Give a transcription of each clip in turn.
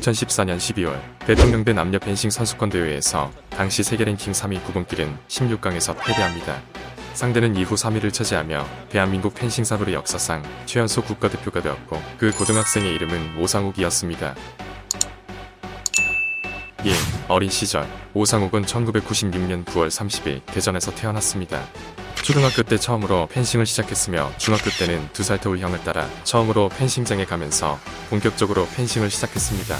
2014년 12월 대통령대 남녀 펜싱 선수권 대회에서 당시 세계 랭킹 3위 구금길은 16강에서 패배합니다. 상대는 이후 3위를 차지하며 대한민국 펜싱 사부의 역사상 최연소 국가대표가 되었고 그 고등학생의 이름은 오상욱이었습니다. 1. 어린 시절 오상욱은 1996년 9월 30일 대전에서 태어났습니다. 초등학교 때 처음으로 펜싱을 시작했으며 중학교 때는 두 살 터울 형을 따라 처음으로 펜싱장에 가면서 본격적으로 펜싱을 시작했습니다.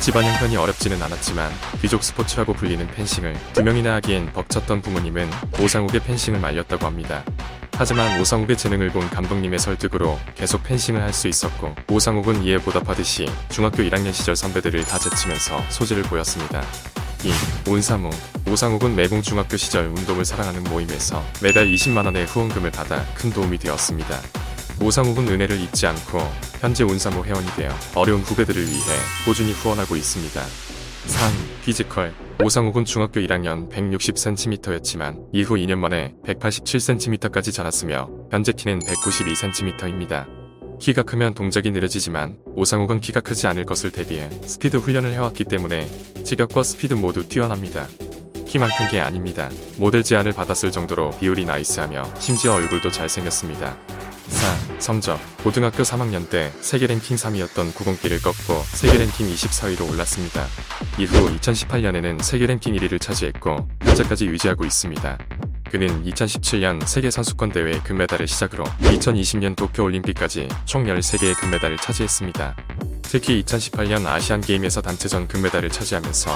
집안 형편이 어렵지는 않았지만 귀족 스포츠라고 불리는 펜싱을 두 명이나 하기엔 벅찼던 부모님은 오상욱의 펜싱을 말렸다고 합니다. 하지만 오상욱의 재능을 본 감독님의 설득으로 계속 펜싱을 할 수 있었고 오상욱은 이에 보답하듯이 중학교 1학년 시절 선배들을 다 제치면서 소질을 보였습니다. 2. 온사무 오상욱은 매봉 중학교 시절 운동을 사랑하는 모임에서 매달 20만원의 후원금을 받아 큰 도움이 되었습니다. 오상욱은 은혜를 잊지 않고 현재 운사모 회원이 되어 어려운 후배들을 위해 꾸준히 후원하고 있습니다. 3. physical 오상욱은 중학교 1학년 160cm였지만 이후 2년 만에 187cm까지 자랐으며 현재 키는 192cm입니다. 키가 크면 동작이 느려지지만 오상욱은 키가 크지 않을 것을 대비해 스피드 훈련을 해왔기 때문에 체격과 스피드 모두 뛰어납니다. 키만 큰 게 아닙니다. 모델 제안을 받았을 정도로 비율이 nice하며 심지어 얼굴도 잘생겼습니다. 4. 성적 고등학교 3학년 때 세계 랭킹 3위였던 구공길을 꺾고 세계 랭킹 24위로 올랐습니다. 이후 2018년에는 세계 랭킹 1위를 차지했고 현재까지 유지하고 있습니다. 그는 2017년 세계선수권 대회 금메달을 시작으로 2020년 도쿄올림픽까지 총 13개의 금메달을 차지했습니다. 특히 2018년 아시안게임에서 단체전 금메달을 차지하면서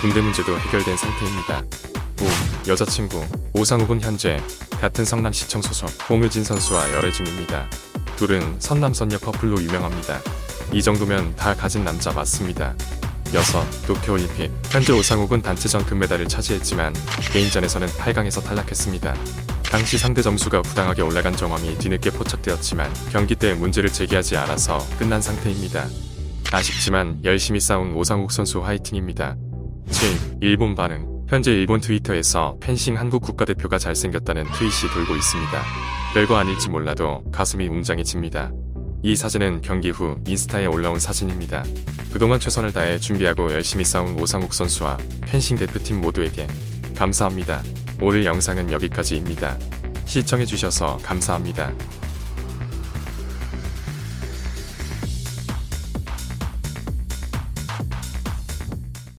군대 문제도 해결된 상태입니다. 5. 여자친구 오상욱은 현재 같은 성남시청 소속 홍유진 선수와 열애 중입니다. 둘은 선남선녀 커플로 유명합니다. 이 정도면 다 가진 남자 맞습니다. 6. 도쿄올림픽 현재 오상욱은 단체전 금메달을 차지했지만 개인전에서는 8강에서 탈락했습니다. 당시 상대 점수가 부당하게 올라간 정황이 뒤늦게 포착되었지만 경기 때 문제를 제기하지 않아서 끝난 상태입니다. 아쉽지만 열심히 싸운 오상욱 선수 화이팅입니다. 7. 일본 반응 현재 일본 트위터에서 펜싱 한국 국가대표가 잘생겼다는 트윗이 돌고 있습니다. 별거 아닐지 몰라도 가슴이 웅장해집니다. 이 사진은 경기 후 인스타에 올라온 사진입니다. 그동안 최선을 다해 준비하고 열심히 싸운 오상욱 선수와 펜싱 대표팀 모두에게 감사합니다. 오늘 영상은 여기까지입니다. 시청해주셔서 감사합니다.